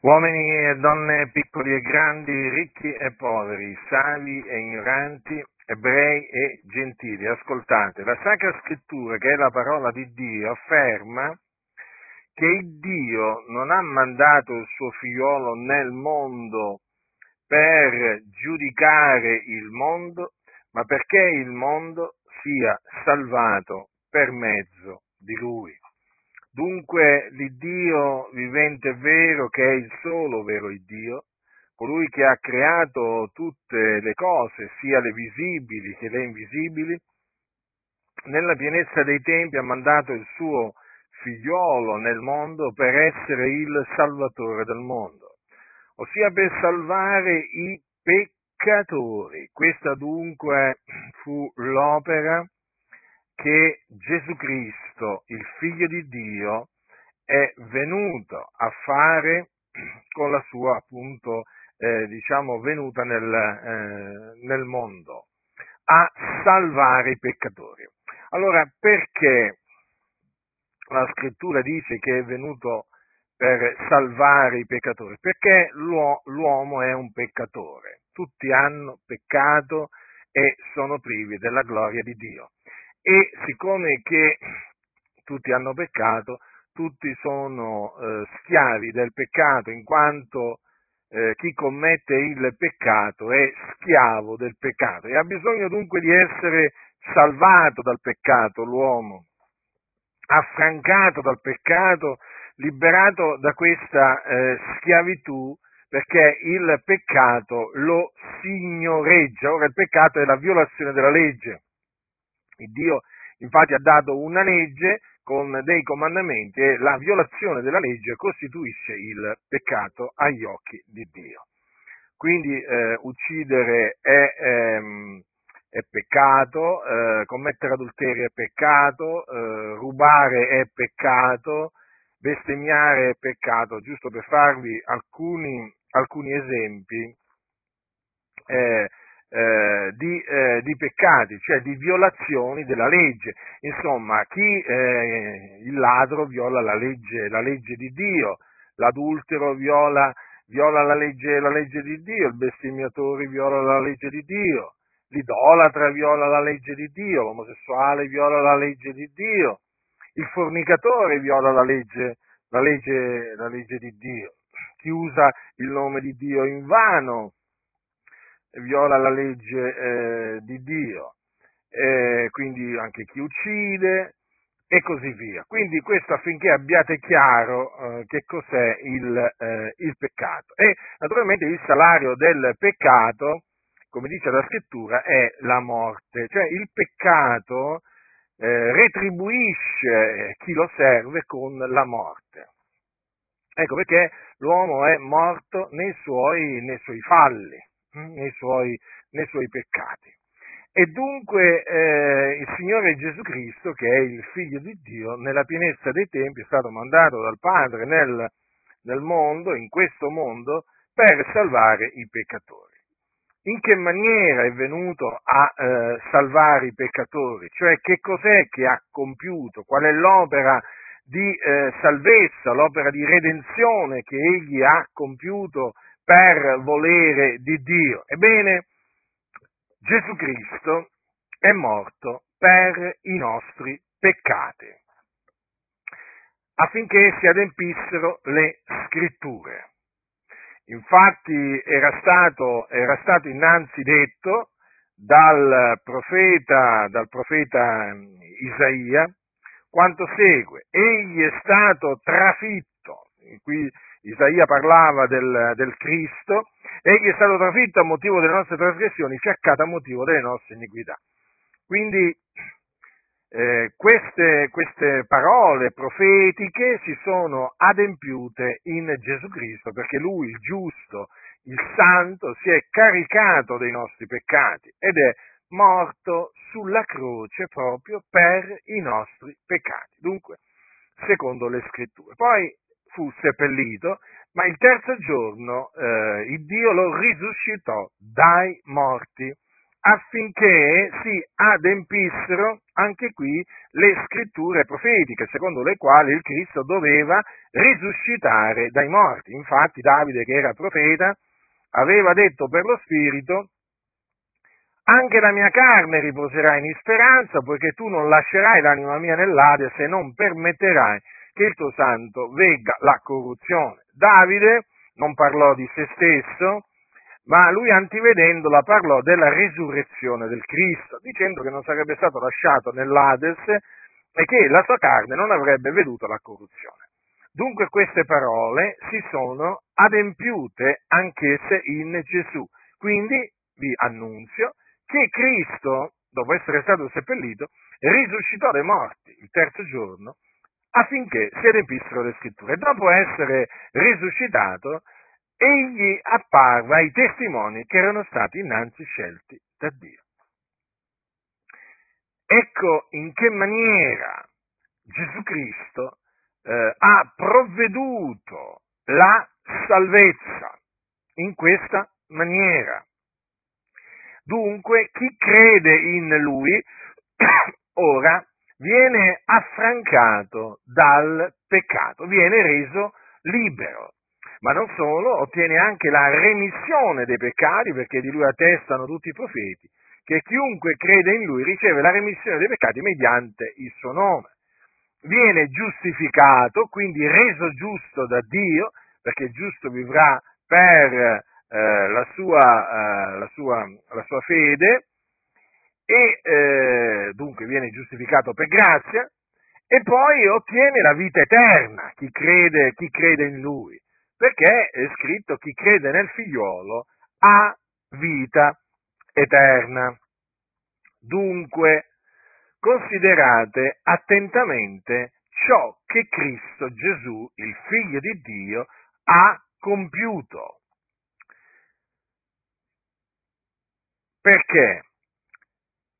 Uomini e donne piccoli e grandi, ricchi e poveri, savi e ignoranti, ebrei e gentili, ascoltate, la Sacra Scrittura, che è la parola di Dio, afferma che il Dio non ha mandato il suo figliolo nel mondo per giudicare il mondo, ma perché il mondo sia salvato per mezzo di lui. Dunque l'Iddio vivente vero, che è il solo vero Iddio, colui che ha creato tutte le cose, sia le visibili che le invisibili, nella pienezza dei tempi ha mandato il suo figliolo nel mondo per essere il salvatore del mondo, ossia per salvare i peccatori. Questa dunque fu l'opera che Gesù Cristo, il figlio di Dio, è venuto a fare con la sua appunto eh, diciamo venuta nel, eh, nel mondo a salvare i peccatori. Allora perché la scrittura dice che è venuto per salvare i peccatori? Perché l'uomo è un peccatore, tutti hanno peccato e sono privi della gloria di Dio e siccome che tutti hanno peccato, tutti sono eh, schiavi del peccato, in quanto eh, chi commette il peccato è schiavo del peccato e ha bisogno dunque di essere salvato dal peccato l'uomo, affrancato dal peccato, liberato da questa eh, schiavitù perché il peccato lo signoreggia. Ora il peccato è la violazione della legge. Il Dio infatti ha dato una legge con dei comandamenti e la violazione della legge costituisce il peccato agli occhi di Dio. Quindi eh, uccidere è, ehm, è peccato, eh, commettere adulterio è peccato, eh, rubare è peccato, bestemmiare è peccato, giusto per farvi alcuni, alcuni esempi. Eh, di, eh, di, peccati, cioè di violazioni della legge. Insomma, chi eh, il ladro viola la legge, la legge, di Dio, l'adultero viola, viola la, legge, la legge di Dio, il bestemmiatore viola la legge di Dio, l'idolatra viola la legge di Dio, l'omosessuale viola la legge di Dio, il fornicatore viola la legge, la legge, la legge di Dio, chi usa il nome di Dio in vano viola la legge eh, di Dio, eh, quindi anche chi uccide e così via. Quindi questo affinché abbiate chiaro eh, che cos'è il, eh, il, peccato. E naturalmente il salario del peccato, come dice la scrittura, è la morte, cioè il peccato eh, retribuisce chi lo serve con la morte. Ecco perché l'uomo è morto nei suoi, nei suoi falli nei suoi, nei suoi peccati. E dunque eh, il Signore Gesù Cristo, che è il Figlio di Dio, nella pienezza dei tempi è stato mandato dal Padre nel, nel mondo, in questo mondo, per salvare i peccatori. In che maniera è venuto a eh, salvare i peccatori? Cioè che cos'è che ha compiuto? Qual è l'opera di eh, salvezza, l'opera di redenzione che egli ha compiuto per volere di Dio. Ebbene, Gesù Cristo è morto per i nostri peccati, affinché si adempissero le scritture. Infatti era stato, era stato innanzi detto dal profeta, dal profeta Isaia quanto segue, egli è stato trafitto, qui Isaia parlava del, del Cristo, egli è stato trafitto a motivo delle nostre trasgressioni, fiaccato a motivo delle nostre iniquità. Quindi eh, queste, queste, parole profetiche si sono adempiute in Gesù Cristo perché Lui, il giusto, il santo, si è caricato dei nostri peccati ed è morto sulla croce proprio per i nostri peccati. Dunque, secondo le scritture. Poi fu seppellito, ma il terzo giorno eh, il Dio lo risuscitò dai morti affinché si adempissero anche qui le scritture profetiche, secondo le quali il Cristo doveva risuscitare dai morti. Infatti Davide, che era profeta, aveva detto per lo Spirito, anche la mia carne riposerà in speranza, poiché tu non lascerai l'anima mia nell'Ade se non permetterai tuo santo vegga la corruzione. Davide non parlò di se stesso, ma lui antivedendola parlò della risurrezione del Cristo, dicendo che non sarebbe stato lasciato nell'Ades e che la sua carne non avrebbe veduto la corruzione. Dunque queste parole si sono adempiute anch'esse in Gesù. Quindi vi annunzio che Cristo, dopo essere stato seppellito, risuscitò dai morti il terzo giorno affinché si adempissero le scritture. Dopo essere risuscitato, egli apparve ai testimoni che erano stati innanzi scelti da Dio. Ecco in che maniera Gesù Cristo eh, ha provveduto la salvezza in questa maniera. Dunque, chi crede in Lui ora viene affrancato dal peccato, viene reso libero. Ma non solo, ottiene anche la remissione dei peccati, perché di lui attestano tutti i profeti, che chiunque crede in lui riceve la remissione dei peccati mediante il suo nome. Viene giustificato, quindi reso giusto da Dio, perché giusto vivrà per eh, la, sua, eh, la, sua, la, sua, fede, e eh, dunque viene giustificato per grazia, e poi ottiene la vita eterna, chi crede, chi crede in lui perché è scritto chi crede nel figliuolo ha vita eterna. Dunque, considerate attentamente ciò che Cristo Gesù, il figlio di Dio, ha compiuto. Perché?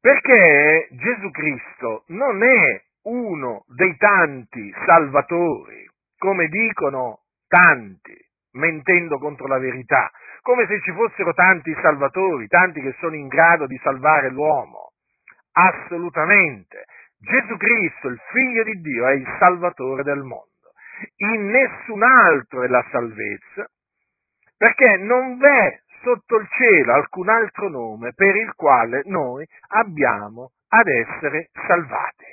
Perché Gesù Cristo non è uno dei tanti salvatori, come dicono tanti, mentendo contro la verità, come se ci fossero tanti salvatori, tanti che sono in grado di salvare l'uomo. Assolutamente. Gesù Cristo, il figlio di Dio, è il salvatore del mondo. In nessun altro è la salvezza, perché non v'è sotto il cielo alcun altro nome per il quale noi abbiamo ad essere salvati.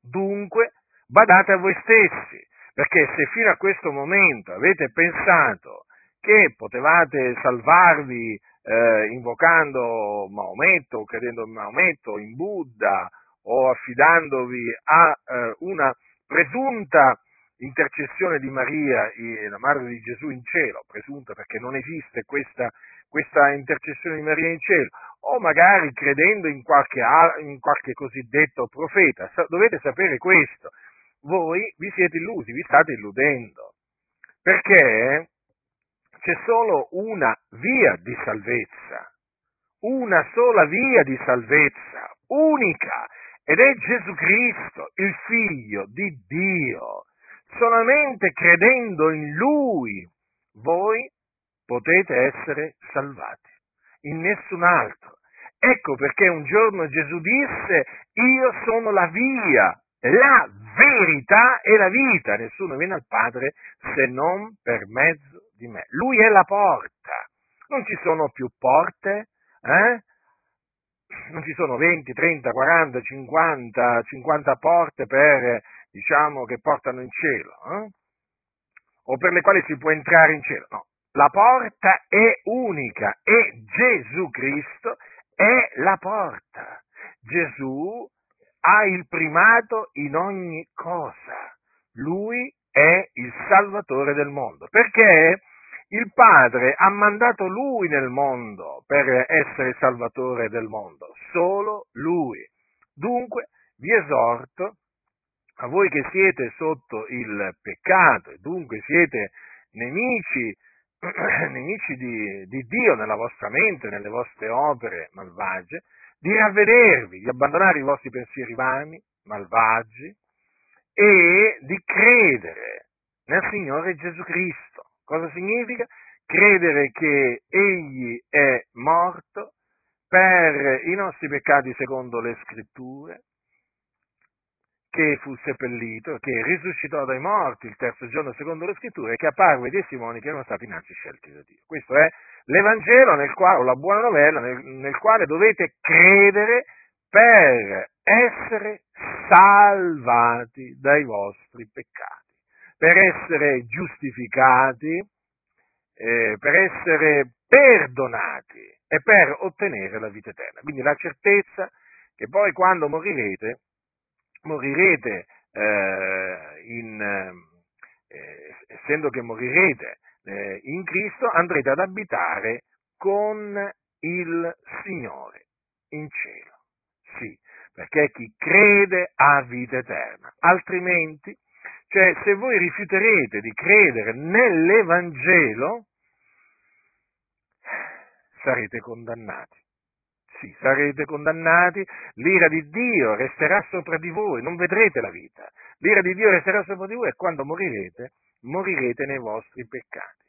Dunque, badate a voi stessi, perché se fino a questo momento avete pensato che potevate salvarvi eh, invocando Maometto, credendo in Maometto, in Buddha o affidandovi a eh, una presunta intercessione di Maria, la madre di Gesù in cielo, presunta perché non esiste questa, questa intercessione di Maria in cielo, o magari credendo in qualche, in qualche cosiddetto profeta, dovete sapere questo, voi vi siete illusi, vi state illudendo, perché c'è solo una via di salvezza, una sola via di salvezza, unica, ed è Gesù Cristo, il Figlio di Dio. Solamente credendo in Lui voi potete essere salvati, in nessun altro. Ecco perché un giorno Gesù disse, io sono la via, la verità e la vita. Nessuno viene al Padre se non per mezzo di me. Lui è la porta. Non ci sono più porte, eh? Non ci sono 20, 30, 40, 50, 50 porte per, diciamo, che portano in cielo, eh? o per le quali si può entrare in cielo. No, la porta è unica e Gesù Cristo è la porta. Gesù ha il primato in ogni cosa. Lui è il Salvatore del mondo. Perché il Padre ha mandato Lui nel mondo per essere Salvatore del mondo. Solo Lui. Dunque vi esorto, a voi che siete sotto il peccato e dunque siete nemici, nemici di, di Dio nella vostra mente, nelle vostre opere malvagie, di ravvedervi, di abbandonare i vostri pensieri vani, malvagi, e di credere nel Signore Gesù Cristo. Cosa significa? Credere che Egli è morto per i nostri peccati secondo le scritture, che fu seppellito, che risuscitò dai morti il terzo giorno secondo le scritture e che apparve ai testimoni che erano stati innanzi scelti da Dio. Questo è l'Evangelo nel quale, o la buona novella nel, nel quale dovete credere per essere salvati dai vostri peccati, per essere giustificati, eh, per essere perdonati e per ottenere la vita eterna. Quindi la certezza che poi quando morirete morirete eh, in, eh, essendo che morirete eh, in Cristo, andrete ad abitare con il Signore in cielo. Sì, perché chi crede ha vita eterna. Altrimenti, cioè se voi rifiuterete di credere nell'Evangelo, sarete condannati sì, sarete condannati, l'ira di Dio resterà sopra di voi, non vedrete la vita. L'ira di Dio resterà sopra di voi e quando morirete, morirete nei vostri peccati.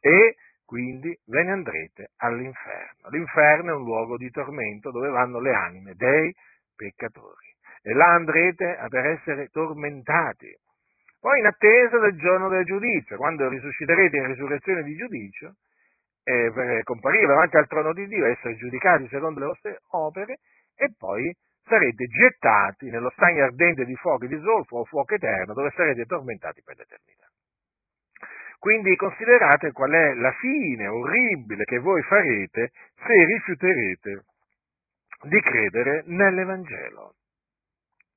E quindi ve ne andrete all'inferno. L'inferno è un luogo di tormento dove vanno le anime dei peccatori. E là andrete per essere tormentati. Poi in attesa del giorno del giudizio, quando risusciterete in risurrezione di giudizio, eh, per comparire davanti al trono di Dio, essere giudicati secondo le vostre opere e poi sarete gettati nello stagno ardente di fuoco e di zolfo o fuoco eterno dove sarete tormentati per l'eternità. Quindi considerate qual è la fine orribile che voi farete se rifiuterete di credere nell'Evangelo.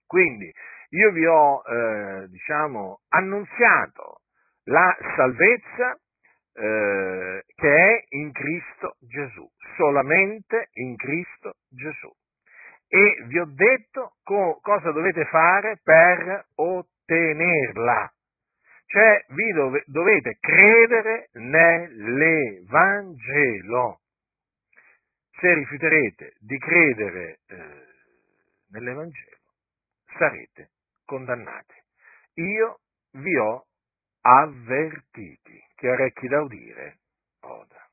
Quindi io vi ho, eh, diciamo, annunziato la salvezza eh, che è in Cristo Gesù, solamente in Cristo Gesù. E vi ho detto co- cosa dovete fare per ottenerla. Cioè vi dove- dovete credere nell'Evangelo. Se rifiuterete di credere eh, nell'Evangelo, sarete condannate. Io vi ho avvertiti, che orecchi da udire, oda.